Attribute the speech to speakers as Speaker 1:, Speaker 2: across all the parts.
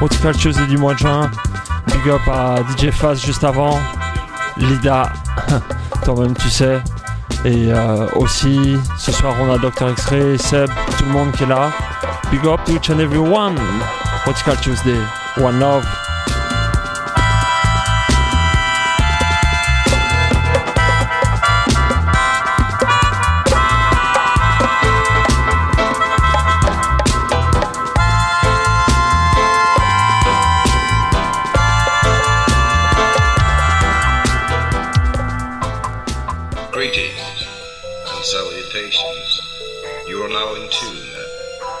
Speaker 1: Horticulture Tuesday du mois de juin. Big up à DJ Fast juste avant, Lida, toi-même tu sais. Et euh, aussi, ce soir on a Dr. X-Ray, Seb, tout le monde qui est là. Big up to each and everyone. Horticulture Tuesday, one love.
Speaker 2: Greetings and salutations. You are now in tune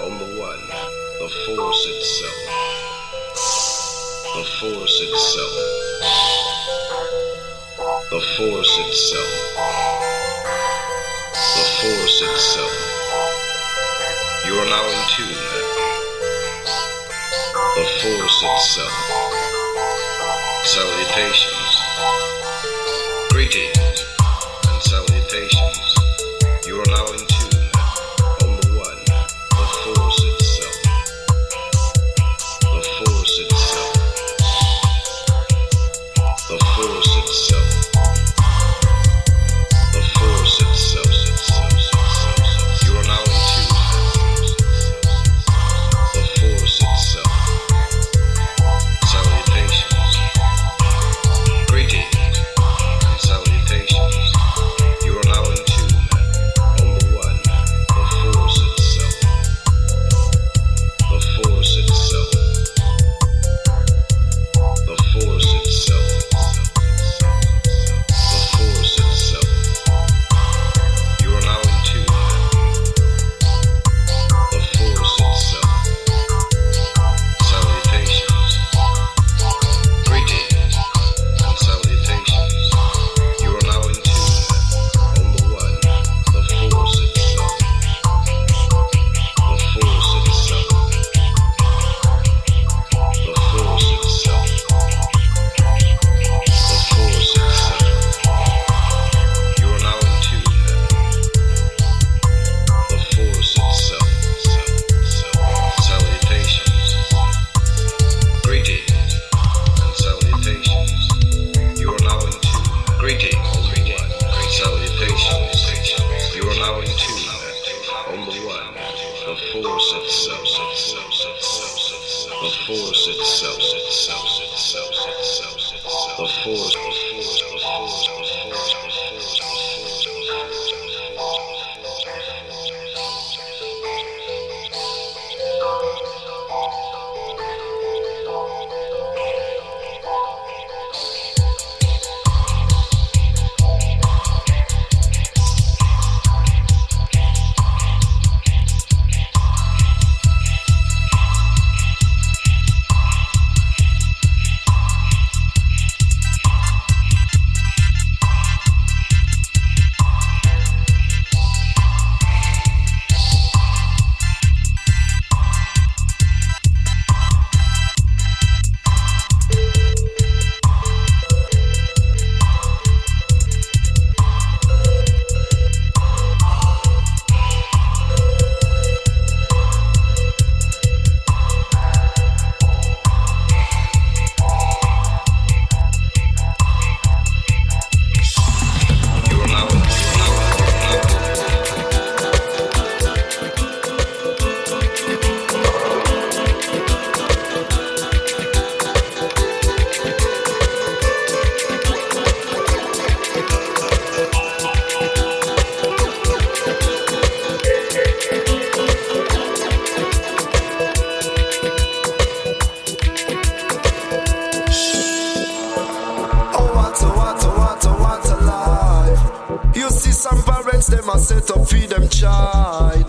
Speaker 2: on
Speaker 1: the one, the force itself. The force itself. The force itself. The force itself. You are now in tune. The force itself. Salutations. Greetings.
Speaker 3: Them
Speaker 2: a set up feed them child.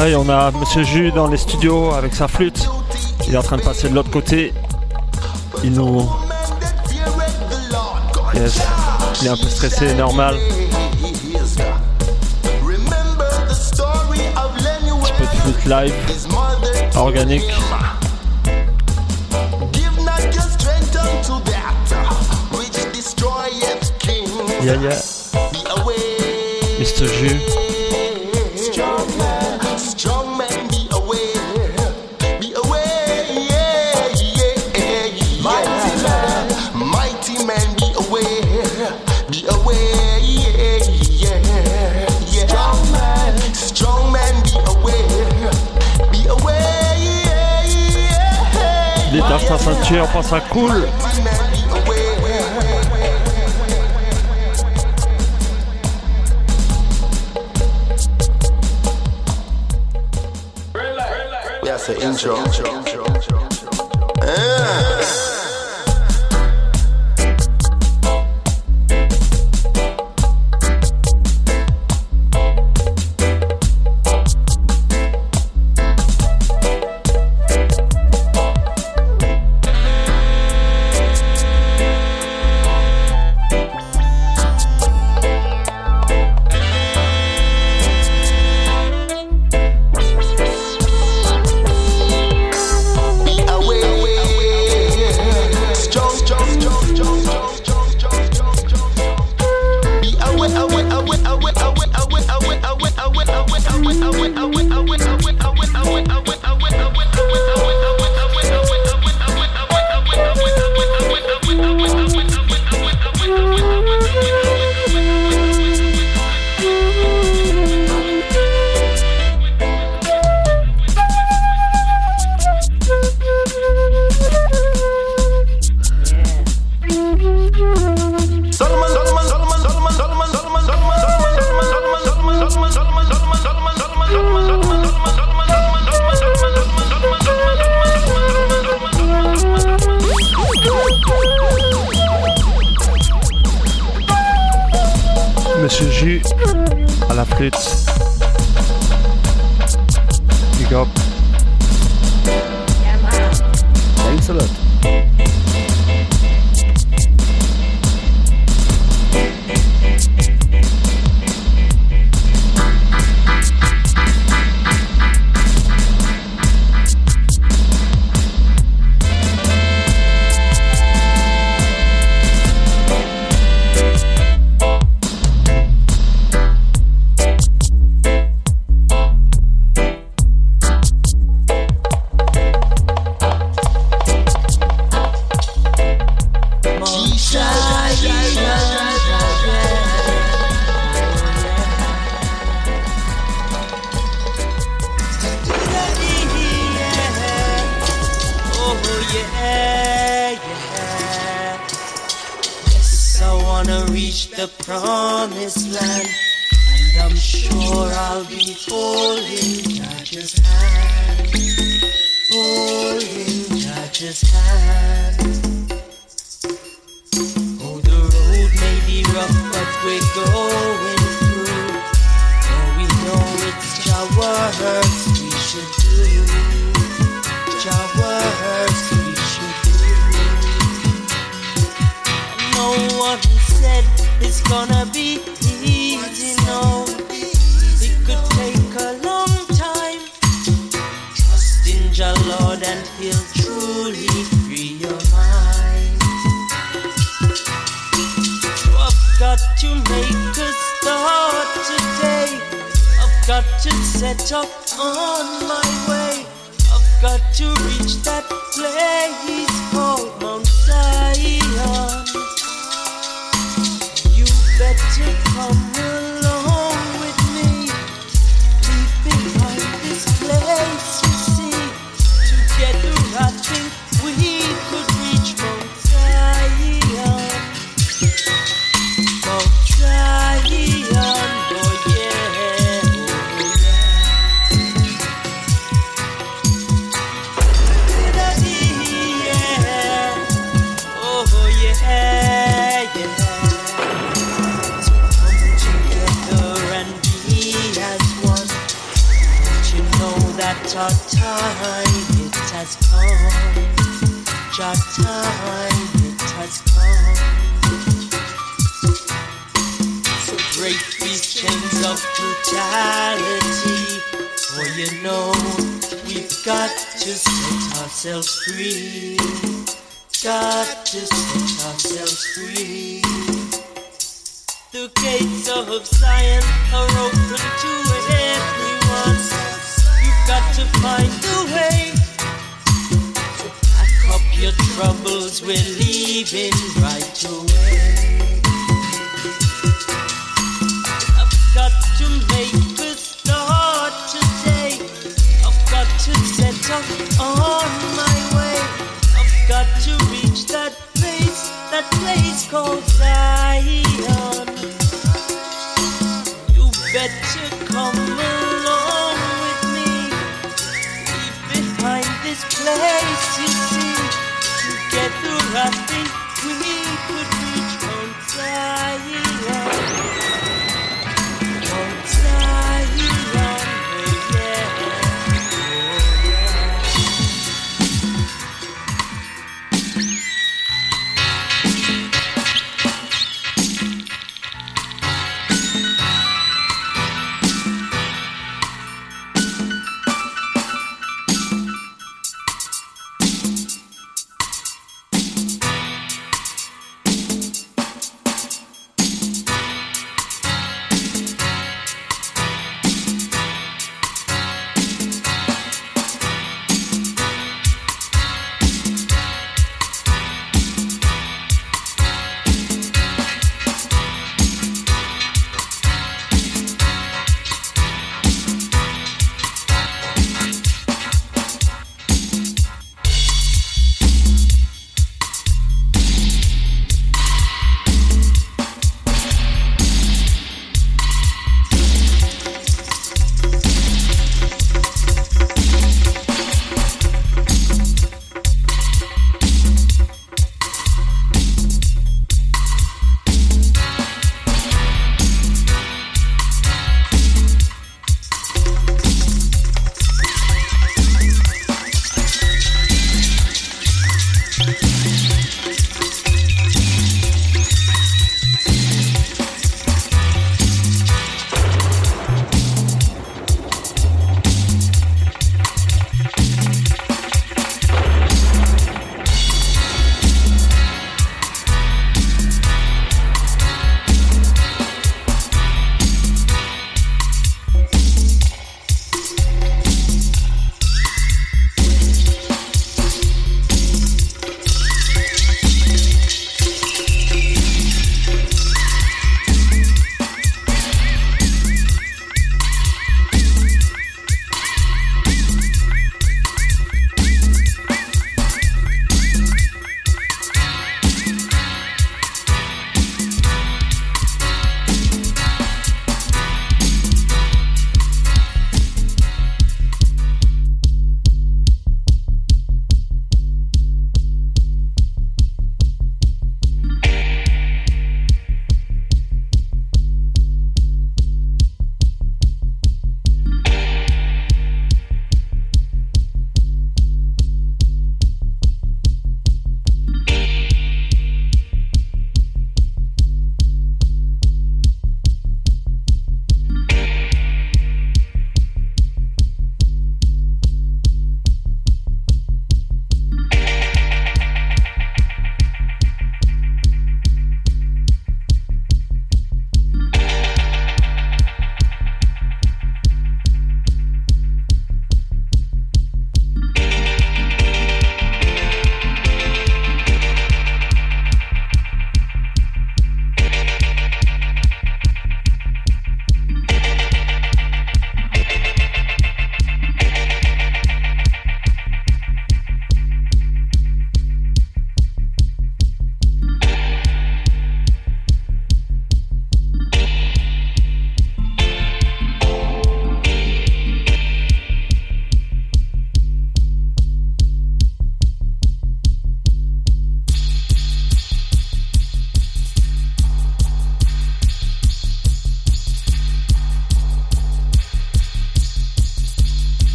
Speaker 2: On a Monsieur Jus dans les studios avec sa flûte. Il est en train de passer de l'autre côté. Il nous. Yes. Il est un peu stressé, normal. Un petit peu de flûte live, organique. Yeah, yeah. Mr. Jus. Ceinture, pense à cool. Intro. Uh. I'll be holding Natchez hand, hand. Oh, the road may be rough, but we're going through. And we know it's we should we should. No one said it's gonna be easy, no. Lord and He'll truly free your mind. I've got to make a start today. I've got to set up on my way. I've got to reach that place called Mount Zion. You better come along. Time it has come. Your time it has come. So break these chains of brutality. For you know we've got to set
Speaker 1: ourselves free. Got to set ourselves free. The gates of Zion are open your troubles. We're leaving right away. I've got to make a start today. I've got to
Speaker 4: set off on my way. I've got to reach that place, that place called.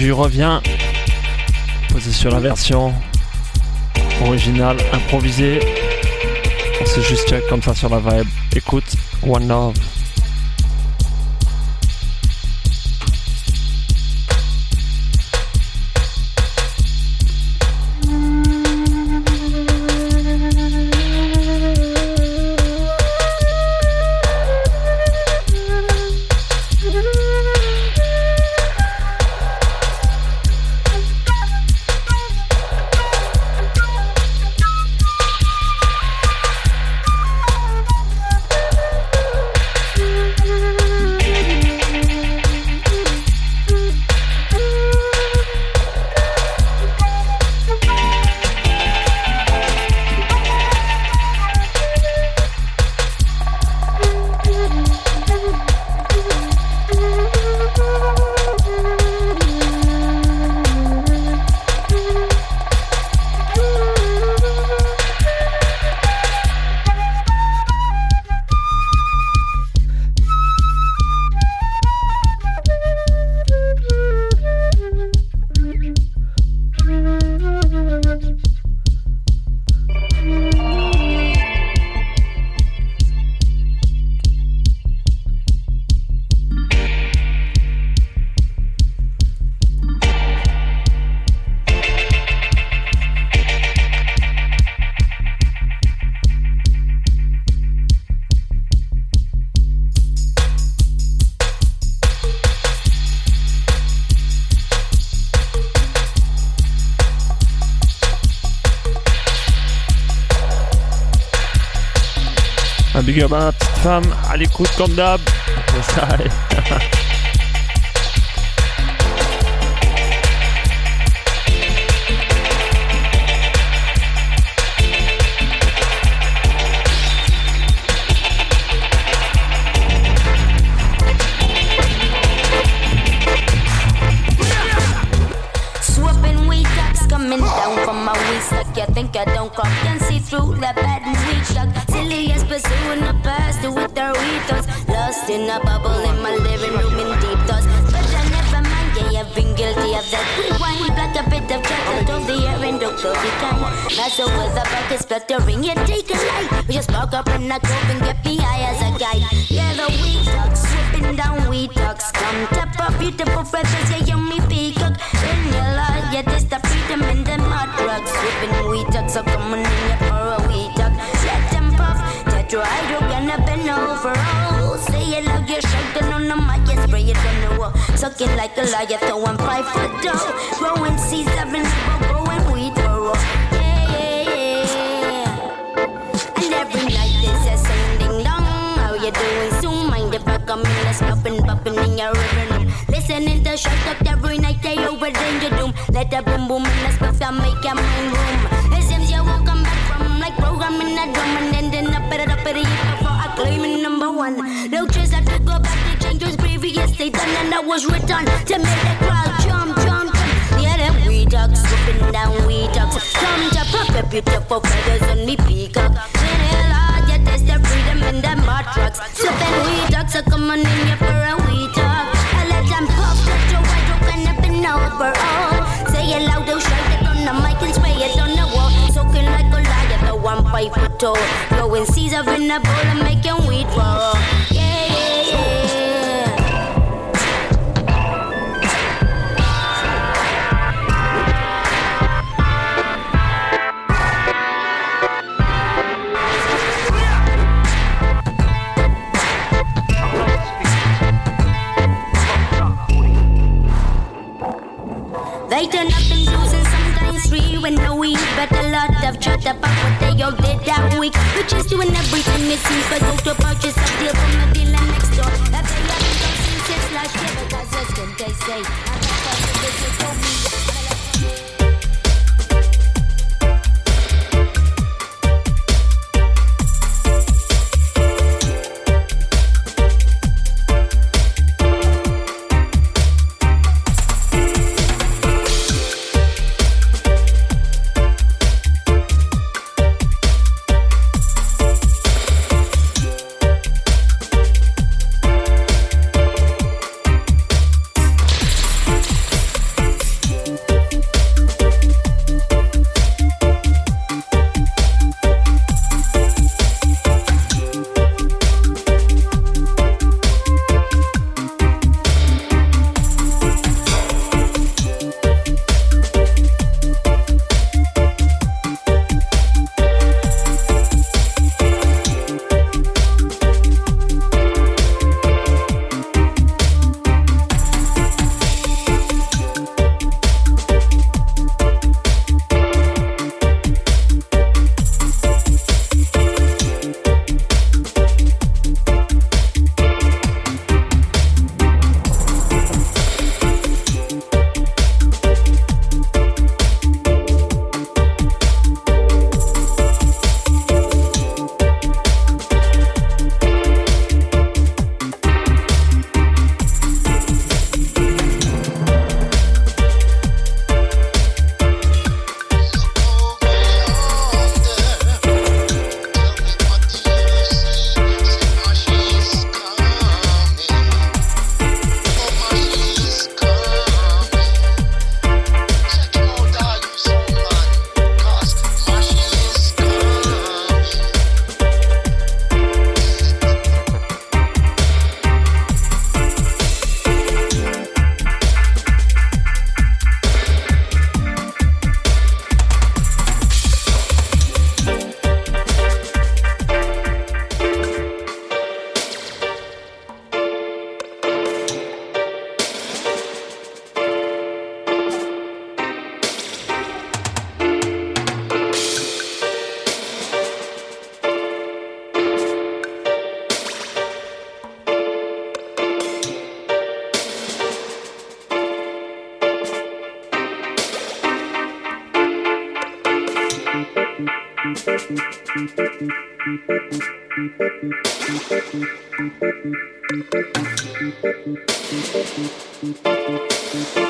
Speaker 4: J'y reviens. Posé sur la version originale, improvisée. C'est juste comme ça sur la vibe. Écoute, One Love. Petite femme à l'écoute comme d'hab. Pass over the back is spluttering, yeah, take a light. We just spark up in a cove and get me high as a guide. Yeah, the weed ducks, slipping down weed ducks. Come tap up beautiful feathers, yeah, yummy peacock. In your life, yeah, this the freedom in the mud drugs. Slipping weed ducks, so come on in your for a weed duck try to gonna bend over. Oh, say it loud, you're shaking on the mic, you spray it on the wall. Sucking like a liar, throwing five foot dough. Growing C7, growing weed come in, let's poppin', poppin' in your rhythm. Listening to shut up every night, they over danger doom. Let the boom boom in the stuff that make your mind boom. It seems you won't come back from like programming a drum and ending up at a pretty before I claim number one. No chance I could go back to change those previous states and then I was written to make the crowd jump, jump, jump. Yeah, them we ducks, swooping down we ducks. Come to pop a beautiful feathers on me peacock. The freedom in the mud trucks. Slipping we ducks are coming in here for a we talk. I let them puff, let your white open up and over. Oh, say it loud, they'll shake it on the mic and spray it on the wall. Soaking like a liar, the one five foot tall. Growing Caesar in a bowl and making weed fall. They turn up and sometimes three when no weed, but a lot of chat about what they all did that week. Which is doing everything it seems, but go to purchase a deal from the dealer next door. That they haven't done since last year, but that's just what they say. I got positive, they told me.
Speaker 5: Thank you.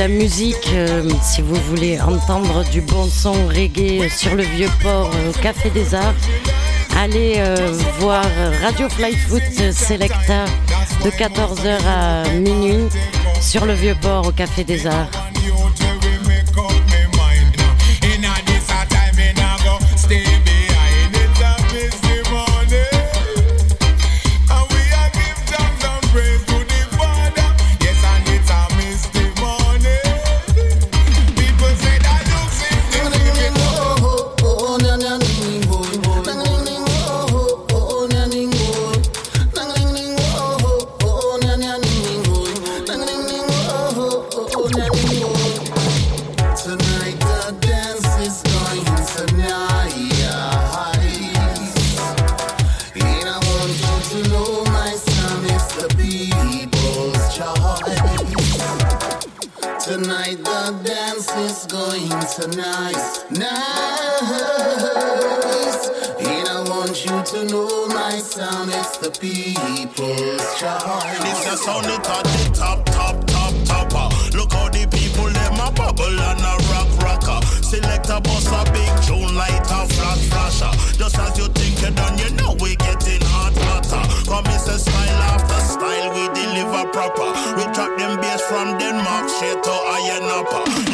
Speaker 5: La musique. Euh, si vous voulez entendre du bon son reggae sur le vieux port euh, au Café des Arts, allez euh, voir Radio Fly Foot Selecta de 14h à minuit sur le vieux port au Café des Arts.
Speaker 6: is going so nice, nice. And I want you to know my sound is the people's charm. It's the sound it at the top, top, top, topper. Uh. Look how the people them a bubble and a rock rocker. Uh. Select a bus a big tune light a flash flasher. Uh. Just as you think you're done, you know we getting
Speaker 7: hot hotter. Come it's a style after style we deliver proper. We track them bass from Denmark
Speaker 8: straight to Iron Upper.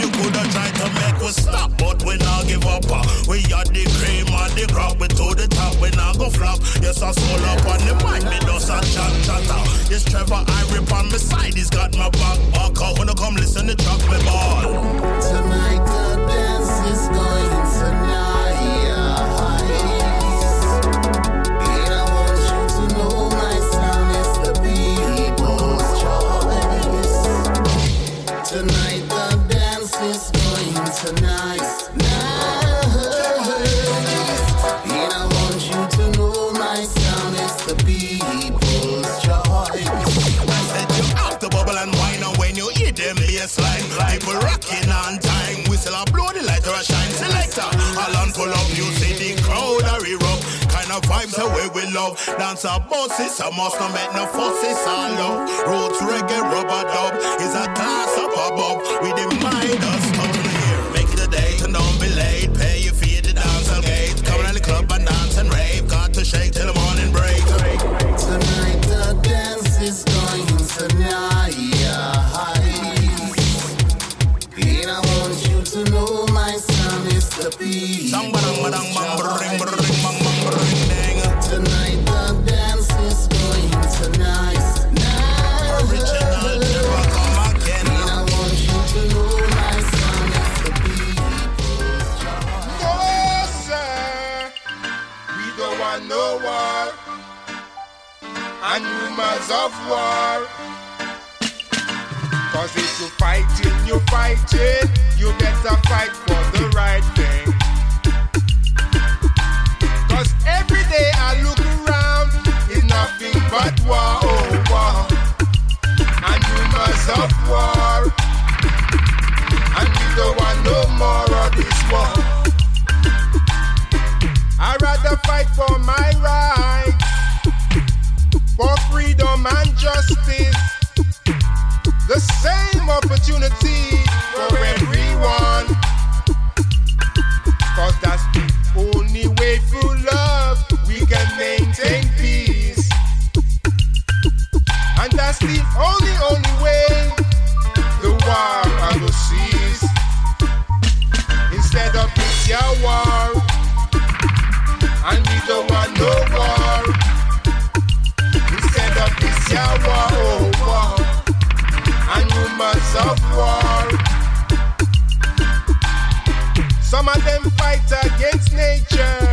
Speaker 8: We are the cream and the crop, we to the top, we not go flop. Yes, I soul up on the mic, me dust a chat, chat out. Yes, Trevor, I rip on my side, he's got my back. Walk out, wanna come listen to track, me ball. Tonight, uh, Dance a bosses, I must not make no fusses I love. Roots reggae rubber dub is a class up above. With the mind us the. Make it a date and don't be late. Pay your fee at the dance gate. Come around the club and dance and rave. Got to shake till the morning break. Tonight the dance is going tonight. And I want you to know my son is the beat. Of war. Cause if you're fighting, you're fighting, you better fight for the right thing. Cause every day I look around, it's nothing but war, oh war. And rumors of war. And we
Speaker 9: don't want no more of this war. I'd rather fight for
Speaker 8: my rights for freedom and justice. The same opportunity for
Speaker 10: everyone. Fight against nature,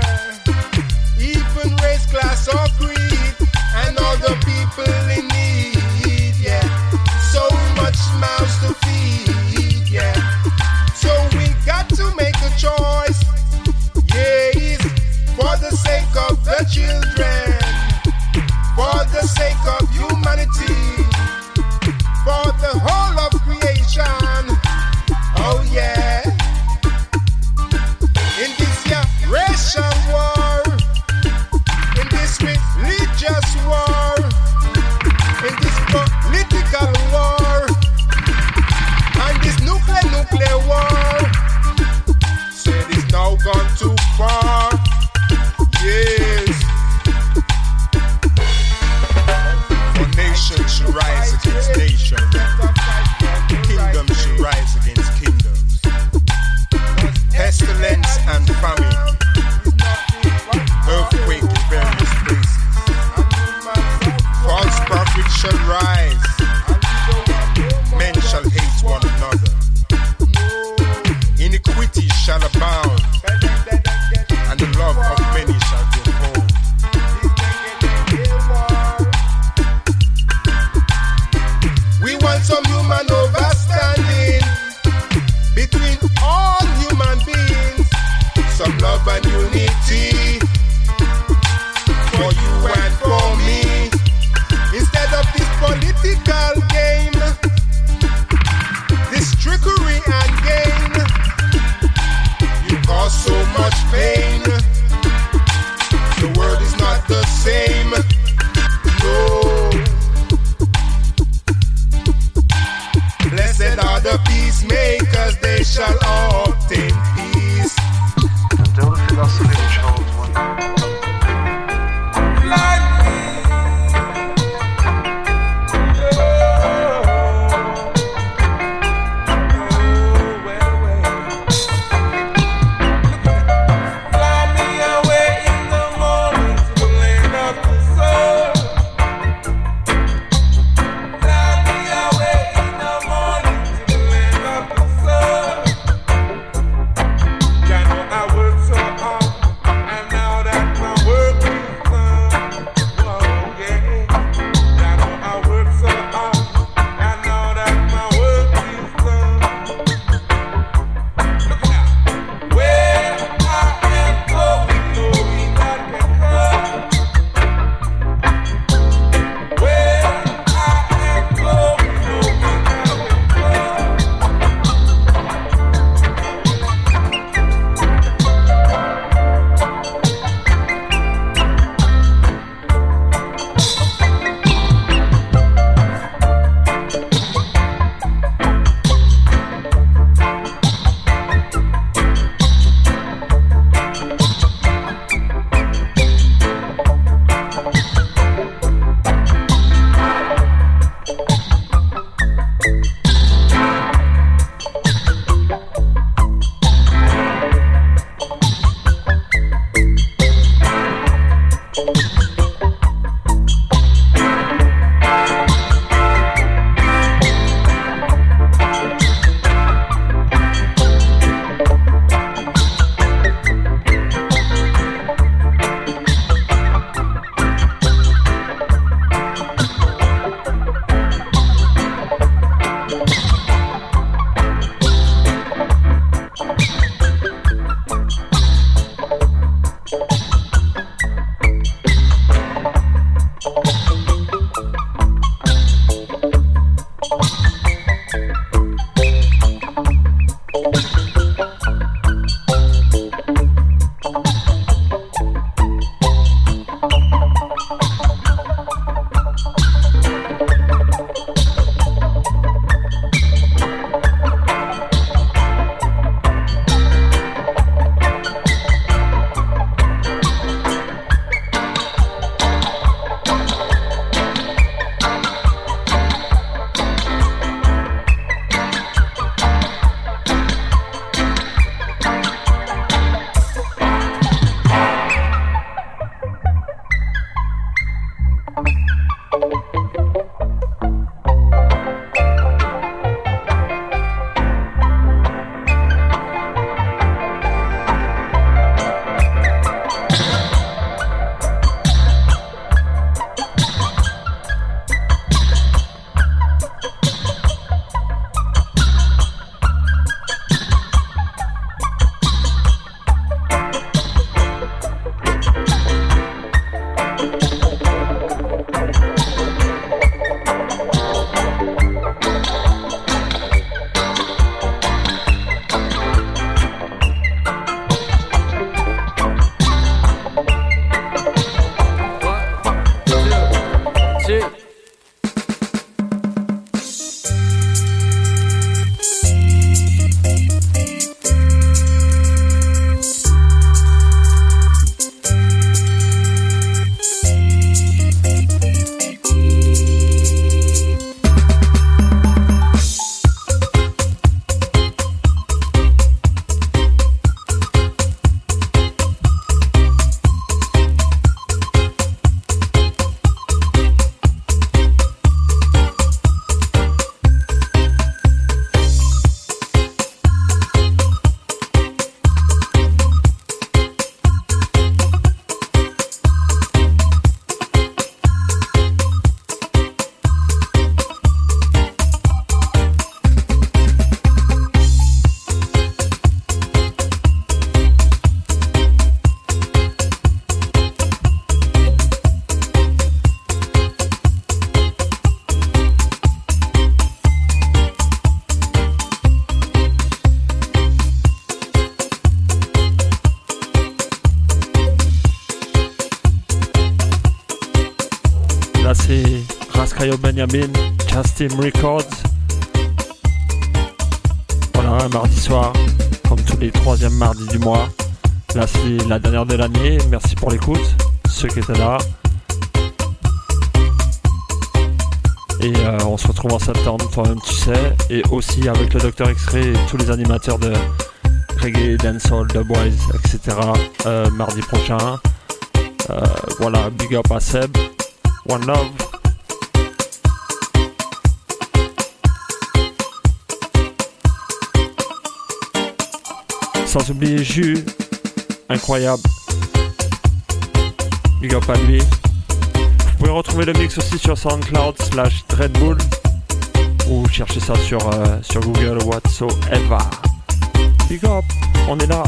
Speaker 10: Castim Records. Voilà, un mardi soir, comme tous les troisièmes mardis du mois. Là, c'est la dernière de l'année. Merci pour l'écoute, ceux qui étaient là. Et euh, on se retrouve en septembre, toi-même tu sais. Et aussi avec le Docteur X-Ray et tous les animateurs de reggae, dancehall, dubwise, etc. euh, mardi prochain. Euh, voilà, big up à Seb. One love. Sans oublier Jus, incroyable. Big up à lui. Vous pouvez retrouver le mix aussi sur SoundCloud slash Dreadbull ou chercher ça sur, euh, sur Google whatsoever. Big up, on est là. Là,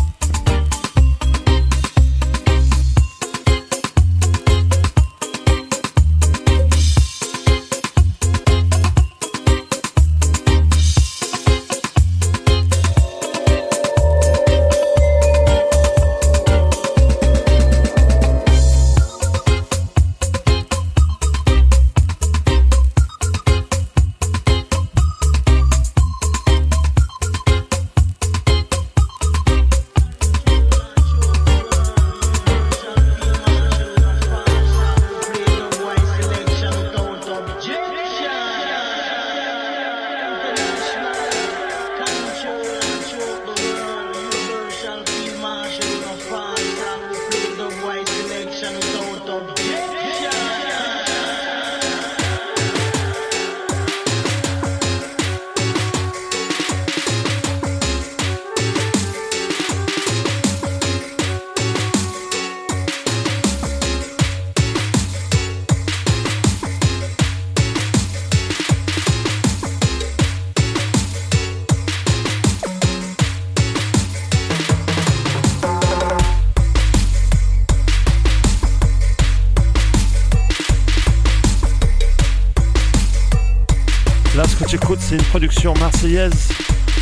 Speaker 10: c'est une production marseillaise,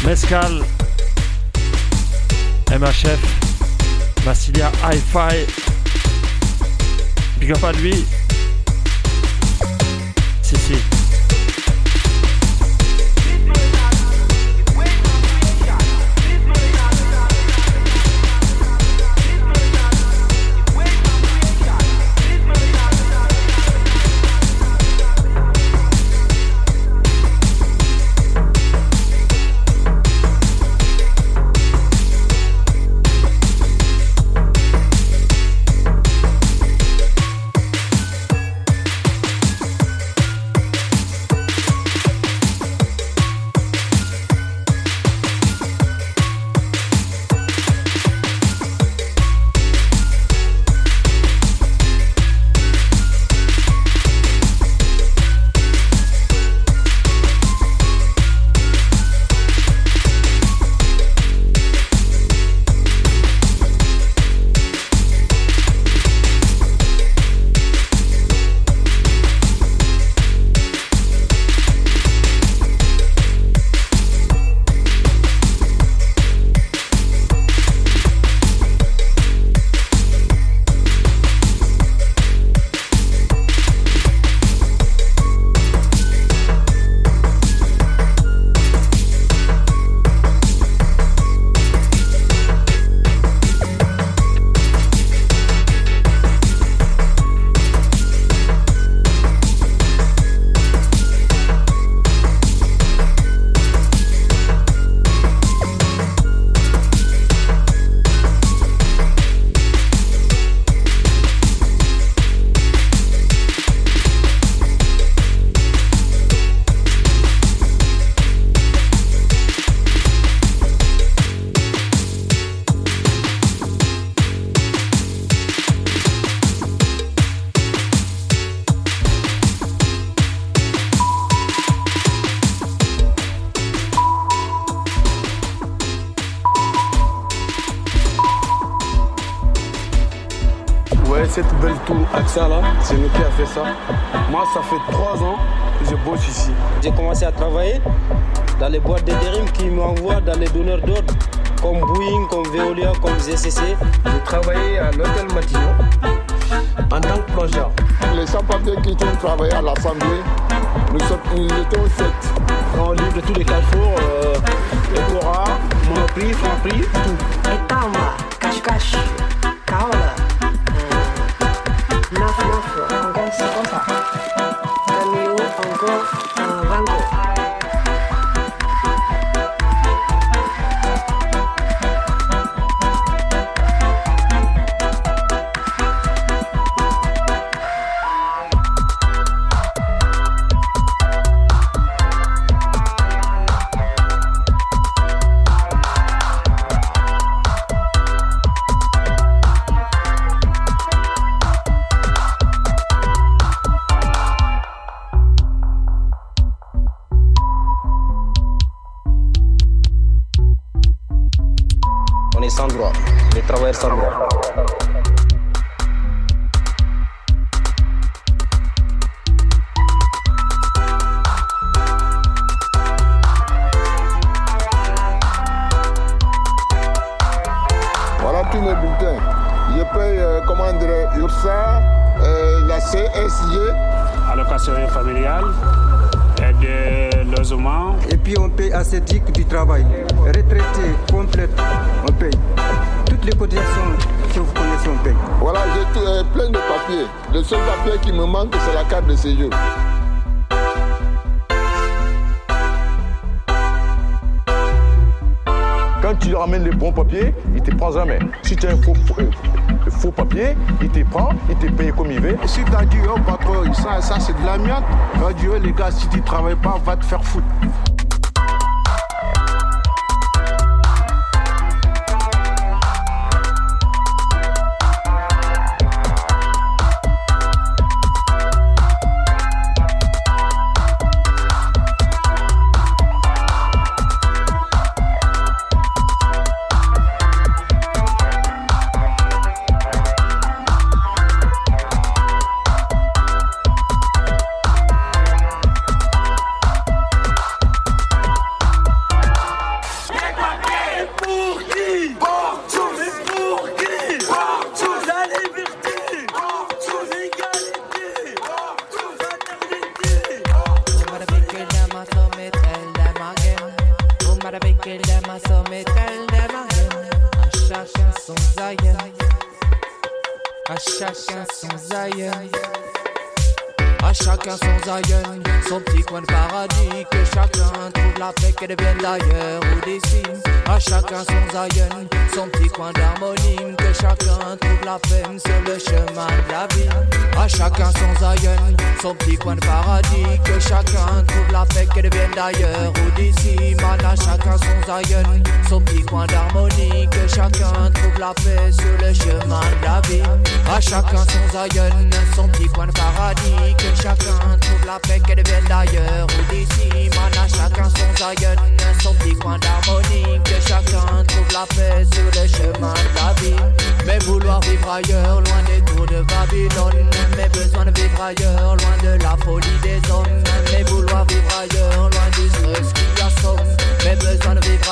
Speaker 10: Mescal, MHF, Massilia Hi-Fi. Big up à lui.
Speaker 11: Les boîtes d'intérim qui m'envoient dans les donneurs d'ordre, comme Boeing, comme Veolia, comme ZCC.
Speaker 12: J'ai travaillé à l'hôtel Matignon. en tant que plongeur.
Speaker 13: Les sans-papiers qui ont travaillé à l'Assemblée, nous, sommes, nous étions sept.
Speaker 12: On livre tous les carrefours, euh, Ecora, Monoprix, Franprix, tout.
Speaker 14: Etama, cache-cache,
Speaker 15: il te prend, il te paye comme il veut.
Speaker 8: Si t'as dit, oh patron, ça, ça c'est de l'amiante, va dire, les gars, si tu travailles pas, va te faire foutre.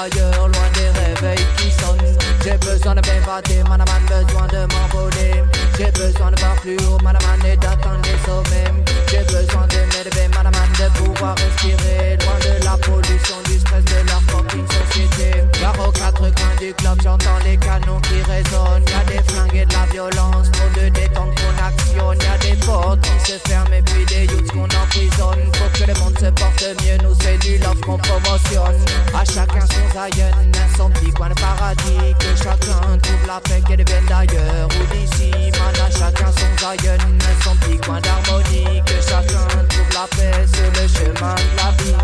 Speaker 16: Ailleurs, loin des réveils qui sonnent. J'ai besoin de m'évader, manaman, besoin de m'envoler. J'ai besoin de voir plus haut, manaman, et d'atteindre les sommets. J'ai besoin de m'élever, manaman, de pouvoir respirer. Loin de la pollution, du stress de leur fucking société. Car aux quatre coins du club, j'entends les canons qui résonnent. Y'a des flingues et de la violence, trop de détente qu'on actionne. Y'a des portes qui se ferment et puis des youths qu'on emprisonne. Faut que le monde se porte mieux, nous c'est du love qu'on promotionne. À chacun son Zion, son petit coin de paradis. Que chacun trouve la paix qu'elle vienne d'ailleurs ou d'ici. Man, à chacun son Zion, son petit coin d'harmonie. Que chacun trouve la paix sur le chemin de la vie.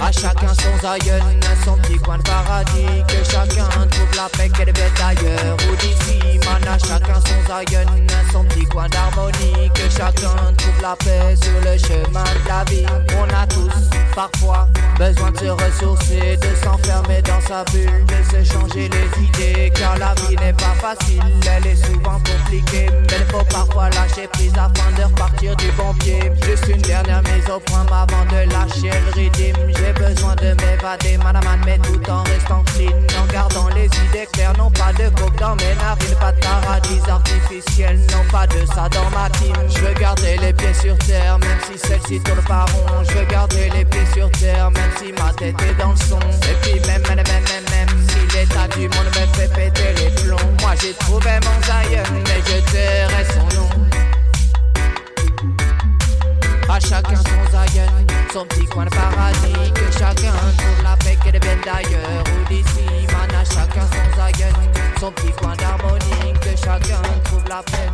Speaker 16: À chacun son Zion, son petit coin de paradis. Que chacun trouve la paix qu'elle vienne d'ailleurs ou d'ici. Man, à chacun son Zion, son petit coin d'harmonie. Que chacun trouve la paix sur le chemin de la vie. On a tous, parfois, besoin de se ressourcer, de s'enfermer dans sa bulle, de se changer les idées. Car la vie n'est pas facile, elle est souvent compliquée. Mais il faut parfois lâcher prise afin de repartir du bon pied. Juste une dernière mise au point avant de lâcher le rythme. J'ai besoin de m'évader, madame, mais tout en restant clean. En gardant les idées claires, non pas de coke dans mes narines, pas de paradis artificiel, non pas de ça dans ma team. Je veux garder les pieds sur terre, même si celle-ci tourne pas rond. Je veux garder les pieds sur terre, même si ma tête est dans le son. Et puis même, même, même, même, même si l'état du monde me fait péter les plombs. Moi j'ai trouvé mon Zion, mais je tairai son nom. À chacun son Zion, son petit coin de paradis. Que chacun trouve la paix qui vienne d'ailleurs ou d'ici. Man, à chacun son Zion, son petit coin d'harmonie. Que chacun trouve la peine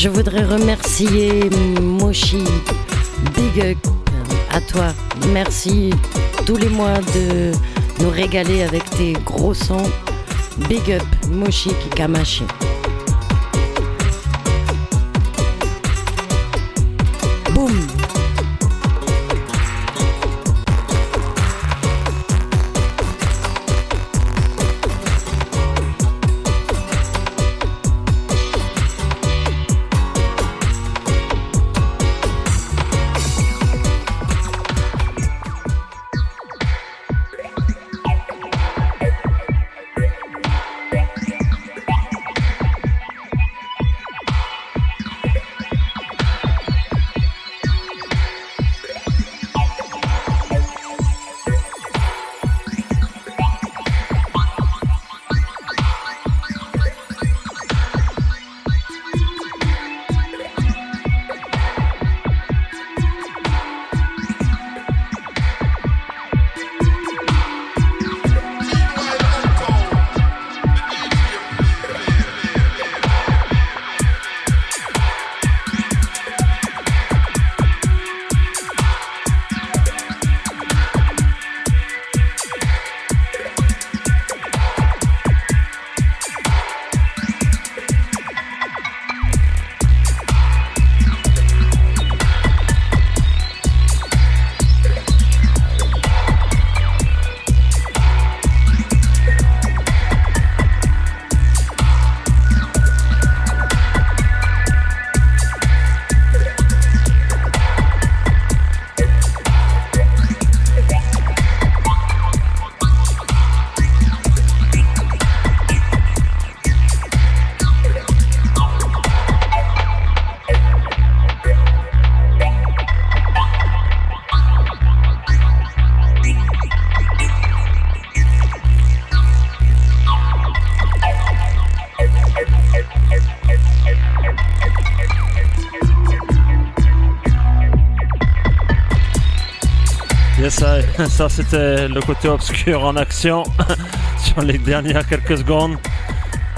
Speaker 5: Je voudrais remercier Moshi. Big up à toi. Merci tous les mois de nous régaler avec tes gros sons. Big up Moshi Kikamashi.
Speaker 10: ça c'était le côté obscur en action sur les dernières quelques secondes.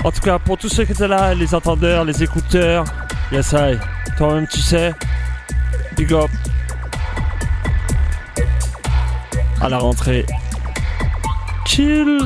Speaker 10: En tout cas, pour tous ceux qui étaient là, les entendeurs, les écouteurs, yes, I. Toi-même, tu sais, big up. À la rentrée. Chill.